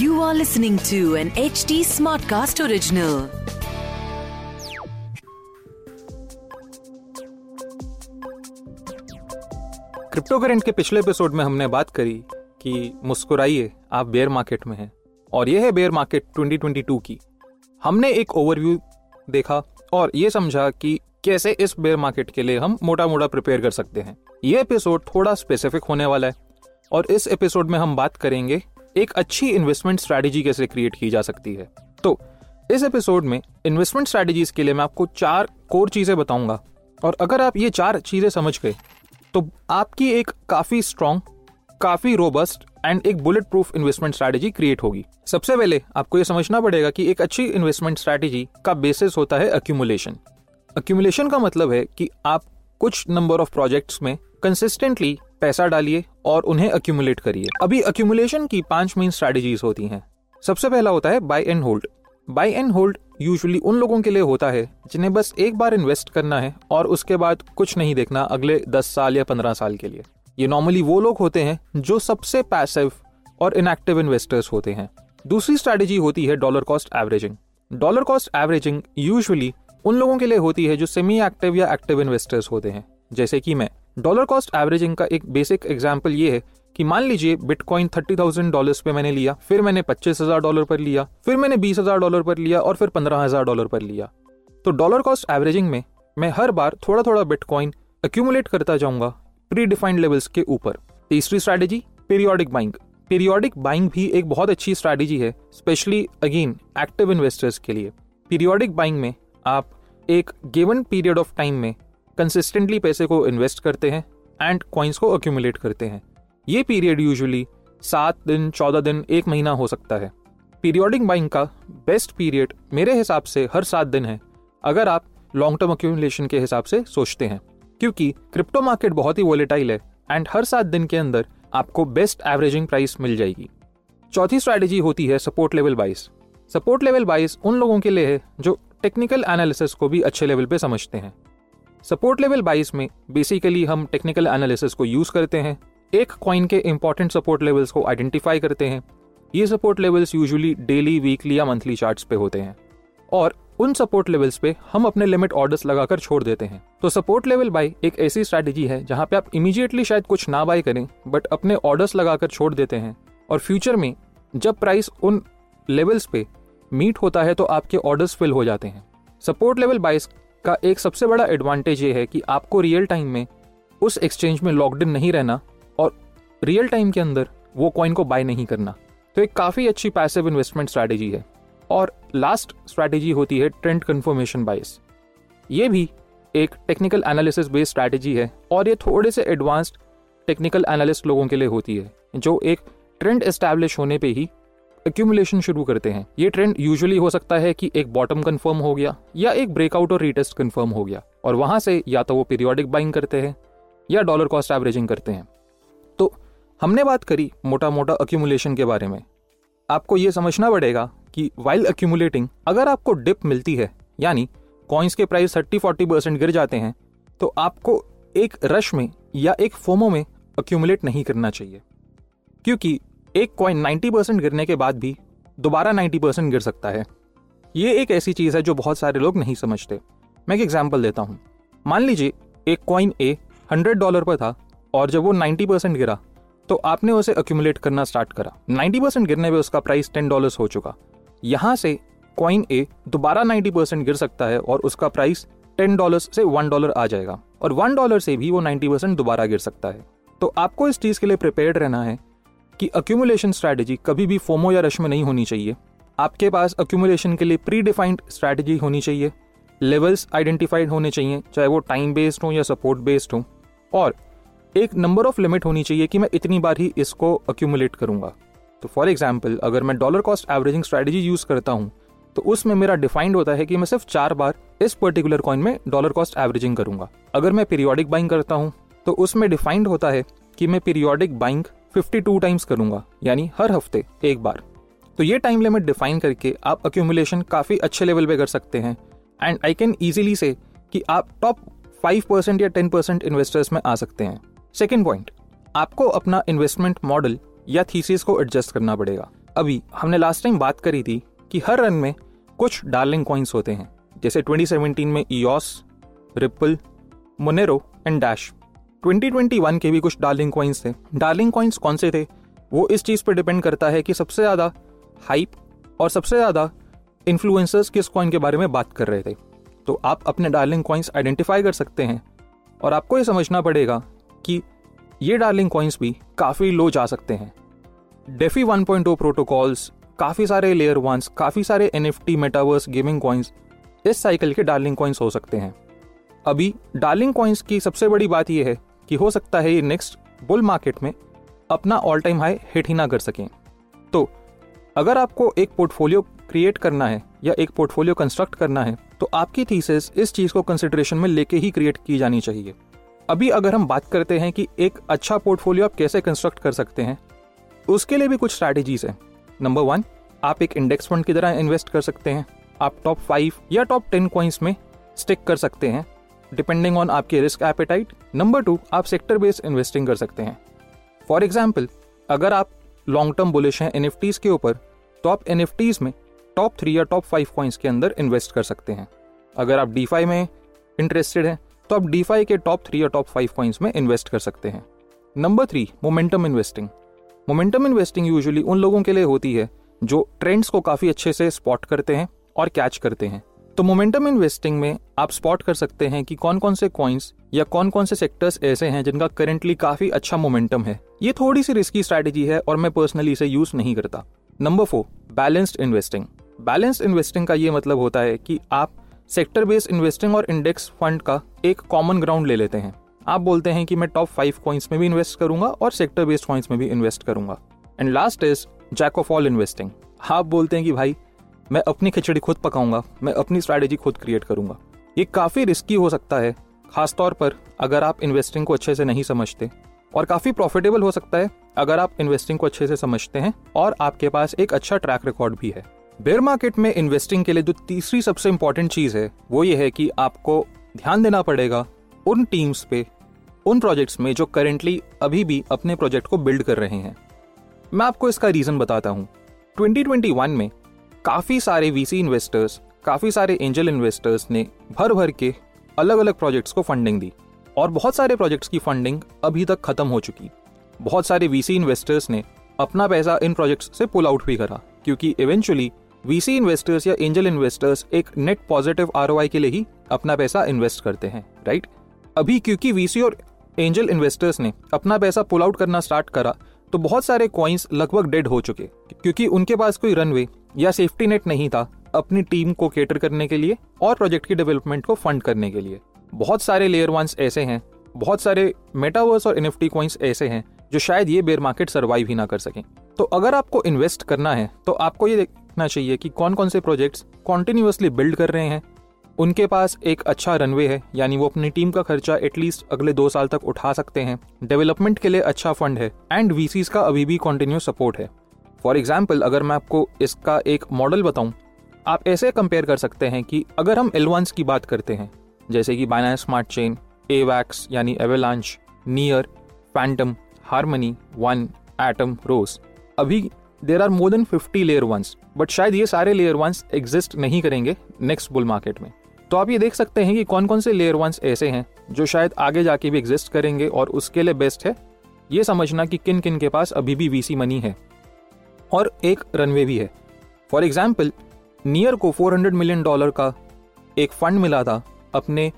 You are listening to an HD Smartcast original. Crypto current के पिछले episode में हमने बात करी कि मुस्कुराइए, आप बेयर मार्केट में हैं। और यह है बेयर मार्केट 2022 की। हमने एक ओवरव्यू देखा और ये समझा कि कैसे इस बेयर मार्केट के लिए हम मोटा मोटा प्रिपेयर कर सकते हैं। ये एपिसोड थोड़ा स्पेसिफिक होने वाला है और इस एपिसोड में हम बात करेंगे एक अच्छी इन्वेस्टमेंट स्ट्रैटेजी कैसे क्रिएट की जा सकती है। तो इस एपिसोड में इन्वेस्टमेंट स्ट्रैटेजीज के लिए मैं आपको चार कोर चीज़ें बताऊँगा और अगर आप ये चार चीज़ें समझ गए तो आपकी एक काफ़ी स्ट्रांग काफ़ी रोबस्ट एंड एक bullet proof investment strategy create होगी। सबसे पहले आपको ये समझना पड़ेगा कि एक अच्छी इन्वेस्टमेंट स्ट्रैटेजी का बेसिस होता है अक्यूमुलेशन अक्यूमुलेशन का मतलब है कि आप कुछ नंबर ऑफ़ प्रोजेक्ट्स में कंसिस्टेंटली पैसा डालिए और उन्हें अक्यूमुलेट करिए। अभी अक्यूमुलेशन की पाँच मेन स्ट्रैटेजीज होती हैं। सबसे पहला होता है buy and hold buy and hold usually उन लोगों के लिए होता है जिन्हें बस एक बार इन्वेस्ट करना है और उसके बाद कुछ नहीं देखना अगले दस साल या पंद्रह साल के लिए। ये नॉर्मली वो लोग होते हैं जो सबसे पैसिव और इनएक्टिव इन्वेस्टर्स होते हैं। दूसरी स्ट्रैटेजी होती है dollar cost averaging dollar cost averaging usually उन लोगों के लिए होती है जो सेमी एक्टिव या एक्टिव इन्वेस्टर्स होते हैं। जैसे कि मैं। डॉलर कॉस्ट एवरेजिंग का एक बेसिक एग्ज़ाम्पल ये है कि मान लीजिए बिटकॉइन थर्टी थाउज़ेंड डॉलर पे मैंने लिया, फिर मैंने पच्चीस हज़ार डॉलर पर लिया, फिर मैंने बीस हज़ार डॉलर पर लिया और फिर पंद्रह हज़ार डॉलर पर लिया। तो डॉलर कॉस्ट एवरेजिंग में मैं हर बार थोड़ा थोड़ा बिटकॉइन अक्यूमुलेट करता जाऊँगा प्री डिफाइंड लेवल्स के ऊपर। तीसरी strategy periodic buying periodic buying भी एक बहुत अच्छी स्ट्रैटेजी है स्पेशली अगेन एक्टिव इन्वेस्टर्स के लिए। पीरियोडिक बाइंग में आप एक गिवन पीरियड ऑफ़ टाइम में कंसिस्टेंटली पैसे को इन्वेस्ट करते हैं एंड कॉइन्स को अक्यूमुलेट करते हैं। ये पीरियड यूजुअली सात दिन, चौदह दिन, एक महीना हो सकता है। पीरियोडिक बाइंग का बेस्ट पीरियड मेरे हिसाब से हर सात दिन है, अगर आप लॉन्ग टर्म अक्यूमुलेशन के हिसाब से सोचते हैं। क्योंकि क्रिप्टो मार्केट बहुत ही वोलेटाइल है एंड हर सात दिन के अंदर आपको बेस्ट एवरेजिंग प्राइस मिल जाएगी। चौथी स्ट्रैटेजी होती है support level buys support level buys उन लोगों के लिए है जो टेक्निकल एनालिसिस को भी अच्छे लेवल पे समझते हैं। सपोर्ट लेवल बाइस में बेसिकली हम टेक्निकल एनालिसिस को यूज़ करते हैं। एक कॉइन के इंपॉर्टेंट सपोर्ट लेवल्स को आइडेंटिफाई करते हैं। ये support levels usually daily, weekly या मंथली चार्ट्स पे होते हैं। और उन सपोर्ट लेवल्स पे हम अपने लिमिट ऑर्डर्स लगाकर छोड़ देते हैं। तो सपोर्ट लेवल बाई एक ऐसी स्ट्रैटेजी है जहाँ पे आप इमीडिएटली शायद कुछ ना बाई करें, बट अपने ऑर्डर्स लगाकर छोड़ देते हैं। और फ्यूचर में जब प्राइस उन लेवल्स पे मीट होता है तो आपके ऑर्डर्स फिल हो जाते हैं। सपोर्ट लेवल बाइस का एक सबसे बड़ा एडवांटेज ये है कि आपको रियल टाइम में उस एक्सचेंज में लॉकड इन नहीं रहना और रियल टाइम के अंदर वो कॉइन को बाय नहीं करना। तो एक काफ़ी अच्छी पैसिव इन्वेस्टमेंट स्ट्रैटेजी है और लास्ट स्ट्रैटेजी होती है ट्रेंड कन्फर्मेशन बाइस ये भी एक टेक्निकल एनालिसिस बेस्ड स्ट्रैटेजी है और ये थोड़े से एडवांस्ड टेक्निकल एनालिस्ट लोगों के लिए होती है, जो एक ट्रेंड एस्टैब्लिश होने पे ही एक्यूमुलेशन शुरू करते हैं। ये ट्रेंड यूजुअली हो सकता है कि एक बॉटम कंफर्म हो गया या एक ब्रेकआउट और रीटेस्ट कंफर्म हो गया और वहाँ से या तो वो पीरियोडिक बाइंग करते हैं या डॉलर कॉस्ट एवरेजिंग करते हैं। तो हमने बात करी मोटा मोटा अक्यूमुलेशन के बारे में। आपको ये समझना पड़ेगा कि वाइल अक्यूमुलेटिंग अगर आपको डिप मिलती है, यानी कॉइन्स के प्राइस थर्टी फोर्टी परसेंट गिर जाते हैं तो आपको एक रश में या एक फोमो में अक्यूमुलेट नहीं करना चाहिए। क्योंकि एक कॉइन 90 परसेंट गिरने के बाद भी दोबारा 90 परसेंट गिर सकता है। ये एक ऐसी चीज़ है जो बहुत सारे लोग नहीं समझते। मैं एक एग्ज़ाम्पल देता हूँ। मान लीजिए, एक कॉइन ए हंड्रेड डॉलर पर था और जब वो 90 परसेंट गिरा तो आपने उसे अक्यूमुलेट करना स्टार्ट करा। 90 परसेंट गिरने पे उसका प्राइस टेन डॉलर हो चुका। यहाँ से कॉइन ए दोबारा 90 परसेंट गिर सकता है और उसका प्राइस टेन डॉलर से वन डॉलर आ जाएगा। और वन डॉलर से भी वो 90 परसेंट दोबारा गिर सकता है। तो आपको इस चीज़ के लिए प्रिपेयर रहना है। कि अक्यूमुलेशन स्ट्रैटेजी कभी भी फोमो या रश में नहीं होनी चाहिए। आपके पास अक्यूमुलेशन के लिए प्री डिफाइंड स्ट्रैटेजी होनी चाहिए। लेवल्स आइडेंटिफाइड होने चाहिए, चाहे वो टाइम बेस्ड हो या सपोर्ट बेस्ड हो। और एक नंबर ऑफ़ लिमिट होनी चाहिए कि मैं इतनी बार ही इसको अक्यूमुलेट करूँगा। तो फॉर एग्ज़ाम्पल अगर मैं dollar cost averaging strategy use करता हूँ तो उसमें मेरा डिफाइंड होता है कि मैं सिर्फ़ चार बार इस पर्टिकुलर कॉइन में डॉलर कॉस्ट एवरेजिंग करूँगा। अगर मैं पीरियोडिक बाइंग करता हूँ तो उसमें डिफाइंड होता है कि मैं पीरियोडिक बाइंग 52 टाइम्स करूँगा, यानी हर हफ़्ते, एक बार। तो ये टाइम लिमिट डिफाइन करके आप अक्यूमुलेशन काफ़ी अच्छे लेवल पे कर सकते हैं। एंड आई कैन ईजिली से कि आप टॉप फाइव परसेंट या टेन परसेंट इन्वेस्टर्स में आ सकते हैं। सेकेंड पॉइंट आपको अपना इन्वेस्टमेंट मॉडल या थीसिस को एडजस्ट करना पड़ेगा। अभी हमने लास्ट टाइम बात करी थी कि हर रन में कुछ डार्लिंग कॉइन्स होते हैं, जैसे 2017 में EOS ripple Monero and dash 2021 के भी कुछ डार्लिंग कॉइन्स थे। डार्लिंग कॉइन्स कौन से थे? वो इस चीज़ पर डिपेंड करता है कि सबसे ज़्यादा हाइप और सबसे ज़्यादा इन्फ्लुएंसर्स किस कॉइन के बारे में बात कर रहे थे। तो आप अपने डार्लिंग कॉइन्स आइडेंटिफाई कर सकते हैं और आपको ये समझना पड़ेगा कि ये डार्लिंग कॉइन्स भी काफ़ी लो जा सकते हैं। डेफी 1.0 प्रोटोकॉल्स काफ़ी सारे लेयर वंस काफ़ी सारे N F T metaverse gaming coins इस साइकिल के डार्लिंग कॉइन्स हो सकते हैं। अभी डार्लिंग कॉइन्स की सबसे बड़ी बात यह है कि हो सकता है ये नेक्स्ट बुल मार्केट में अपना ऑल टाइम हाई हिट ही ना कर सकें। तो अगर आपको एक पोर्टफोलियो क्रिएट करना है या एक पोर्टफोलियो कंस्ट्रक्ट करना है तो आपकी थीसिस इस चीज़ को कंसिडरेशन में लेके ही क्रिएट की जानी चाहिए। अभी अगर हम बात करते हैं कि एक अच्छा पोर्टफोलियो आप कैसे कंस्ट्रक्ट कर सकते हैं, उसके लिए भी कुछ स्ट्रैटेजीज है। नंबर वन आप एक इंडेक्स फंड की तरह इन्वेस्ट कर सकते हैं। आप टॉप फाइव या टॉप टेन क्वाइंस में स्टिक कर सकते हैं। डिपेंडिंग ऑन आपके रिस्क एपेटाइट नंबर टू आप सेक्टर बेस्ड इन्वेस्टिंग कर सकते हैं. फॉर एग्ज़ाम्पल अगर आप लॉन्ग टर्म बुलिश हैं एन के ऊपर तो आप एन में टॉप थ्री या टॉप फाइव कॉइन्स के अंदर इन्वेस्ट कर सकते हैं. अगर आप डी में इंटरेस्टेड हैं तो आप डी के टॉप थ्री या टॉप फाइव कॉइन्स में इन्वेस्ट कर सकते हैं. Number three momentum investing momentum investing usually उन लोगों के लिए होती है जो ट्रेंड्स को काफ़ी अच्छे से स्पॉट करते हैं और कैच करते हैं. तो मोमेंटम इन्वेस्टिंग में आप स्पॉट कर सकते हैं कि कौन कौन से कॉइन्स या कौन कौन से सेक्टर्स ऐसे हैं जिनका करेंटली काफ़ी अच्छा मोमेंटम है। ये थोड़ी सी रिस्की स्ट्रैटेजी है और मैं पर्सनली इसे यूज़ नहीं करता। Number four balanced investing balanced investing का ये मतलब होता है कि आप सेक्टर बेस्ड इन्वेस्टिंग और इंडेक्स फंड का एक कॉमन ग्राउंड ले लेते हैं। आप बोलते हैं कि मैं टॉप फाइव कॉइन्स में भी इन्वेस्ट करूँगा और सेक्टर बेस्ड कॉइन्स में भी इन्वेस्ट करूँगा। And last is jack of all investing आप बोलते हैं कि भाई मैं अपनी खिचड़ी खुद पकाऊँगा, मैं अपनी स्ट्रैटेजी खुद क्रिएट करूँगा। ये काफ़ी रिस्की हो सकता है, खासतौर पर अगर आप इन्वेस्टिंग को अच्छे से नहीं समझते। और काफ़ी प्रॉफिटेबल हो सकता है अगर आप इन्वेस्टिंग को अच्छे से समझते हैं और आपके पास एक अच्छा ट्रैक रिकॉर्ड भी है। बेयर मार्केट में इन्वेस्टिंग के लिए जो तीसरी सबसे इंपॉर्टेंट चीज़ है, वो ये है कि आपको ध्यान देना पड़ेगा उन टीम्स पे, उन प्रोजेक्ट्स में जो करेंटली अभी भी अपने प्रोजेक्ट को बिल्ड कर रहे हैं। मैं आपको इसका रीजन बताता हूँ। 2021 में काफ़ी सारे वीसी इन्वेस्टर्स काफ़ी सारे एंजल इन्वेस्टर्स ने भर भर के अलग अलग प्रोजेक्ट्स को फंडिंग दी। और बहुत सारे प्रोजेक्ट्स की फंडिंग अभी तक खत्म हो चुकी। बहुत सारे वीसी इन्वेस्टर्स ने अपना पैसा इन प्रोजेक्ट्स से पुल आउट भी करा, क्योंकि इवेंचुअली वीसी इन्वेस्टर्स या एंजल इन्वेस्टर्स एक नेट पॉजिटिव आरओआई के लिए ही अपना पैसा इन्वेस्ट करते हैं राइट अभी क्योंकि वीसी और एंजल इन्वेस्टर्स ने अपना पैसा पुल आउट करना स्टार्ट करा तो बहुत सारे कॉइन्स लगभग डेड हो चुके, क्योंकि उनके पास कोई रनवे या सेफ्टी नेट नहीं था अपनी टीम को केटर करने के लिए और प्रोजेक्ट की डेवलपमेंट को फंड करने के लिए। बहुत सारे लेयर वंस ऐसे हैं, बहुत सारे मेटावर्स और एनएफटी कॉइन्स ऐसे हैं जो शायद ये बेयर मार्केट सर्वाइव ही ना कर सकें। तो अगर आपको इन्वेस्ट करना है तो आपको ये देखना चाहिए कि कौन कौन से प्रोजेक्ट्स कॉन्टिन्यूसली बिल्ड कर रहे हैं। उनके पास एक अच्छा रनवे है, यानी वो अपनी टीम का खर्चा एटलीस्ट अगले दो साल तक उठा सकते हैं। डेवलपमेंट के लिए अच्छा फंड है एंड वीसीज का अभी भी कॉन्टिन्यू सपोर्ट है। फॉर एग्ज़ाम्पल अगर मैं आपको इसका एक मॉडल बताऊँ, आप ऐसे कंपेयर कर सकते हैं कि अगर हम एलवांस की बात करते हैं, जैसे कि बाइनास स्मार्ट चेन एवैक्स यानी Avalanche Near Fantom Harmony one Atom rose अभी there are more than fifty layer ones but शायद ये सारे लेयर वंस एग्जिस्ट नहीं करेंगे नेक्स्ट बुल मार्केट में। तो आप ये देख सकते हैं कि कौन कौन से लेयर वंस ऐसे हैं, जो शायद आगे जाके भी एग्जिस्ट करेंगे और उसके लिए बेस्ट है। ये समझना कि किन किन के पास अभी भी वीसी मनी है। और एक रनवे भी है। फॉर एग्ज़ाम्पल नियर को 400 मिलियन डॉलर का एक फंड मिला था अपने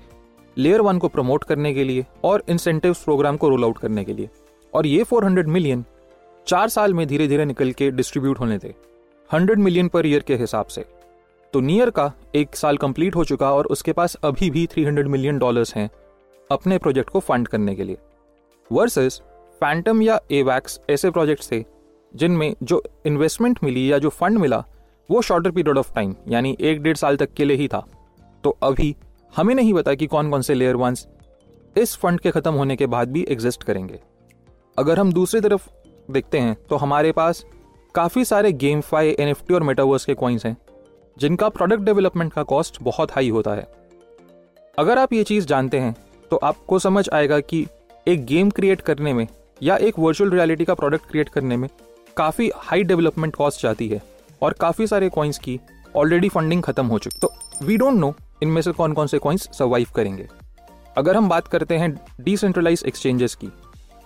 लेयर वन को प्रमोट करने के लिए और इंसेंटिव प्रोग्राम को रोल आउट करने के लिए। और ये 400 मिलियन चार साल में धीरे धीरे निकल के डिस्ट्रीब्यूट होने थे। 100 मिलियन पर ईयर के हिसाब से। तो नियर का एक साल कंप्लीट हो चुका और उसके पास अभी भी 300 मिलियन डॉलर्स हैं अपने प्रोजेक्ट को फंड करने के लिए। वर्सेस फैंटम या एवैक्स ऐसे प्रोजेक्ट्स थे जिनमें जो इन्वेस्टमेंट मिली या जो फंड मिला, वो शॉर्टर पीरियड ऑफ़ टाइम यानी एक डेढ़ साल तक के लिए ही था। तो अभी हमें नहीं पता कि कौन कौन से लेयर वंस इस फंड के खत्म होने के बाद भी एग्जिस्ट करेंगे। अगर हम दूसरी तरफ़ देखते हैं तो हमारे पास काफ़ी सारे गेम फाई एन और मेटावर्स के कॉइन्स हैं, जिनका प्रोडक्ट डेवलपमेंट का कॉस्ट बहुत हाई होता है। अगर आप ये चीज़ जानते हैं तो आपको समझ आएगा कि एक गेम क्रिएट करने में या एक वर्चुअल रियलिटी का प्रोडक्ट क्रिएट करने में काफ़ी हाई डेवलपमेंट कॉस्ट जाती है और काफ़ी सारे कॉइन्स की ऑलरेडी फंडिंग खत्म हो चुकी तो वी डोंट नो इनमें से कौन कौन से कॉइन्स सर्वाइव करेंगे। अगर हम बात करते हैं डिसेंट्रलाइज एक्सचेंजेस की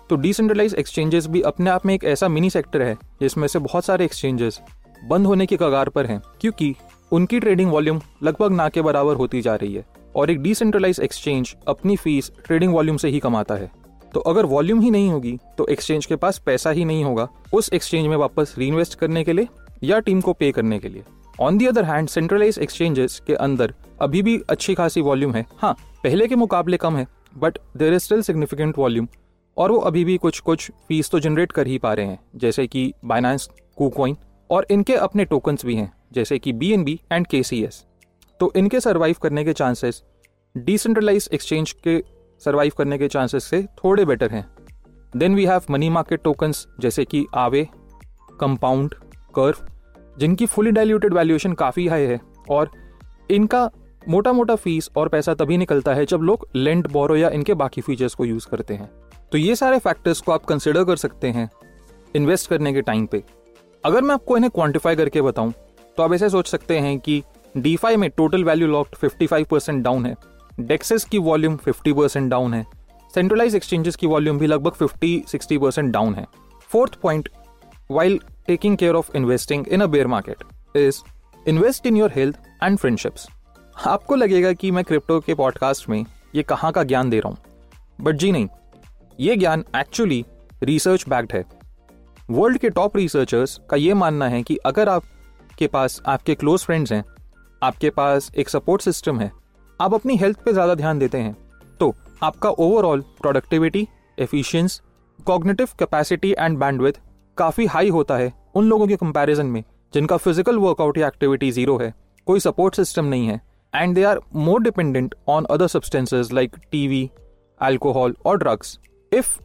तो डिसेंट्रलाइज एक्सचेंजेस भी अपने आप में एक ऐसा मिनी सेक्टर है जिसमें से बहुत सारे एक्सचेंजेस बंद होने की कगार पर हैं, क्योंकि उनकी ट्रेडिंग वॉल्यूम लगभग ना के बराबर होती जा रही है और एक डिसेंट्रलाइज एक्सचेंज अपनी फ़ीस ट्रेडिंग वॉल्यूम से ही कमाता है। तो अगर वॉल्यूम ही नहीं होगी तो एक्सचेंज के पास पैसा ही नहीं होगा उस एक्सचेंज में वापस री करने के लिए या टीम को पे करने के लिए। On the other hand centralise exchanges के अंदर अभी भी अच्छी खासी वॉल्यूम है। हाँ पहले के मुकाबले कम है but there is still significant volume और वो अभी भी कुछ कुछ फ़ीस तो जनरेट कर ही पा रहे हैं, जैसे कि बाइनांस कुकॉइन और इनके अपने टोकन्स भी हैं, जैसे कि बी एन बी एंड के सी एस तो इनके सर्वाइव करने के चांसेस डिसेंट्रलाइज एक्सचेंज के सर्वाइव करने के चांसेस से थोड़े बेटर हैं। Then we have money market tokens जैसे कि आवे कंपाउंड कर्व जिनकी फुली डाइल्यूटेड वैल्यूएशन काफ़ी हाई है और इनका मोटा मोटा फ़ीस और पैसा तभी निकलता है जब लोग लेंड बोरो या इनके बाकी फीचर्स को यूज़ करते हैं। तो ये सारे फैक्टर्स को आप कंसिडर कर सकते हैं इन्वेस्ट करने के टाइम पे। अगर मैं आपको इन्हें क्वांटिफाई करके बताऊँ तो आप ऐसे सोच सकते हैं कि डीफाई में total value locked 55 percent down है। डेक्सेस की वॉल्यूम 50 परसेंट डाउन है. सेंट्रलाइज एक्सचेंजेस की वॉल्यूम भी लगभग 50-60 परसेंट डाउन है. Fourth point while taking care of investing in a bear market is invest in your health and friendships आपको लगेगा कि मैं क्रिप्टो के पॉडकास्ट में ये कहाँ का ज्ञान दे रहा हूँ. बट जी नहीं, ये ज्ञान एक्चुअली रिसर्च बैक्ड है. वर्ल्ड के टॉप रिसर्चर्स का ये मानना है कि अगर आपके पास, आपके क्लोज फ्रेंड्स हैं, आपके पास एक सपोर्ट सिस्टम है आप अपनी हेल्थ पे ज़्यादा ध्यान देते हैं तो आपका overall productivity efficiency cognitive capacity and bandwidth काफ़ी हाई होता है उन लोगों के कंपैरिजन में, जिनका फ़िज़िकल वर्कआउट या एक्टिविटी ज़ीरो है, कोई सपोर्ट सिस्टम नहीं है and they are more dependent on other substances like TV alcohol और drugs if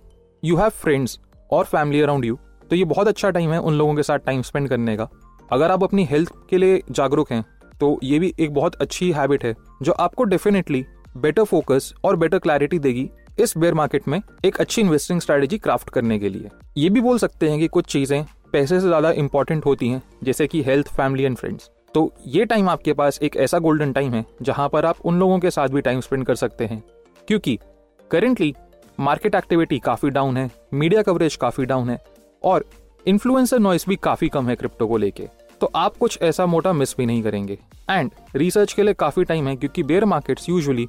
you have friends और फैमिली अराउंड यू तो ये बहुत अच्छा टाइम है उन लोगों के साथ टाइम स्पेंड करने का। अगर आप अपनी हेल्थ के लिए जागरूक हैं तो ये भी एक बहुत अच्छी हैबिट है, जो आपको डेफिनेटली बेटर फोकस और बेटर क्लैरिटी देगी इस बेयर मार्केट में एक अच्छी इन्वेस्टिंग स्ट्रेटेजी क्राफ्ट करने के लिए। ये भी बोल सकते हैं कि कुछ चीज़ें पैसे से ज़्यादा इंपॉर्टेंट होती हैं, जैसे कि हेल्थ फैमिली एंड फ्रेंड्स तो ये टाइम आपके पास एक ऐसा गोल्डन टाइम है, जहाँ पर आप उन लोगों के साथ भी टाइम स्पेंड कर सकते हैं। क्योंकि करेंटली मार्केट एक्टिविटी काफ़ी डाउन है मीडिया कवरेज काफ़ी डाउन है, और इन्फ्लुएंसर नॉइस भी काफ़ी कम है क्रिप्टो को लेके। तो आप कुछ ऐसा मोटा मिस भी नहीं करेंगे। एंड रिसर्च के लिए काफ़ी टाइम है क्योंकि बेयर मार्केट्स यूजुअली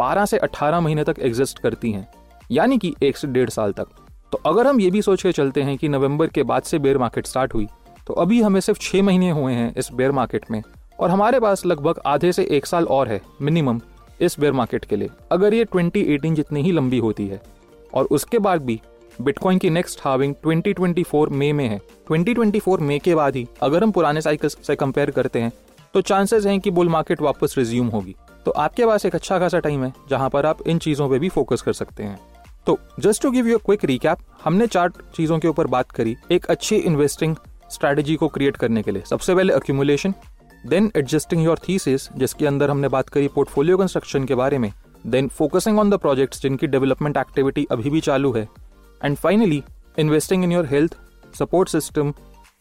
12 से 18 महीने तक एग्जिस्ट करती हैं, यानी कि एक से डेढ़ साल तक। तो अगर हम ये भी सोच के चलते हैं कि नवंबर के बाद से बेयर मार्केट स्टार्ट हुई तो अभी हमें सिर्फ़ छह महीने हुए हैं इस बेयर मार्केट में, और हमारे पास लगभग आधे से एक साल और है मिनिमम इस बेयर मार्केट के लिए। अगर ये 2018 जितनी ही लंबी होती है, और उसके बाद भी बिटकॉइन की नेक्स्ट हाविंग 2024 मई में है। 2024 मई के बाद ही अगर हम पुराने साइकिल से कंपेयर करते हैं तो चांसेस हैं कि बुल मार्केट वापस रिज्यूम होगी। तो आपके पास एक अच्छा खासा टाइम है, जहाँ पर आप इन चीज़ों पे भी फोकस कर सकते हैं। तो just to give you quick recap हमने चार चीज़ों के ऊपर बात करी, एक अच्छी इन्वेस्टिंग स्ट्रेटेजी को क्रिएट करने के लिए। सबसे पहले accumulation then adjusting your thesis जिसके अंदर हमने बात करी पोर्टफोलियो कंस्ट्रक्शन के बारे में then focusing on the projects जिनकी डेवलपमेंट एक्टिविटी अभी भी चालू है। And finally investing in your health support system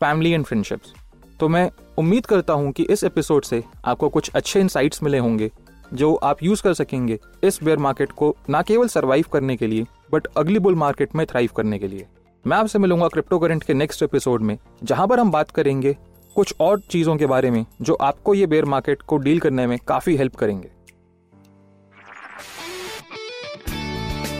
family and friendships तो मैं उम्मीद करता हूँ कि इस एपिसोड से आपको कुछ अच्छे इंसाइट्स मिले होंगे, जो आप यूज़ कर सकेंगे इस बेयर मार्केट को ना केवल सर्वाइव करने के लिए बट अगली बुल मार्केट में थ्राइव करने के लिए। मैं आपसे मिलूँगा क्रिप्टो करेंट के नेक्स्ट एपिसोड में, जहाँ पर हम बात करेंगे कुछ और चीज़ों के बारे में, जो आपको ये बेयर मार्केट को डील करने में काफ़ी हेल्प करेंगे।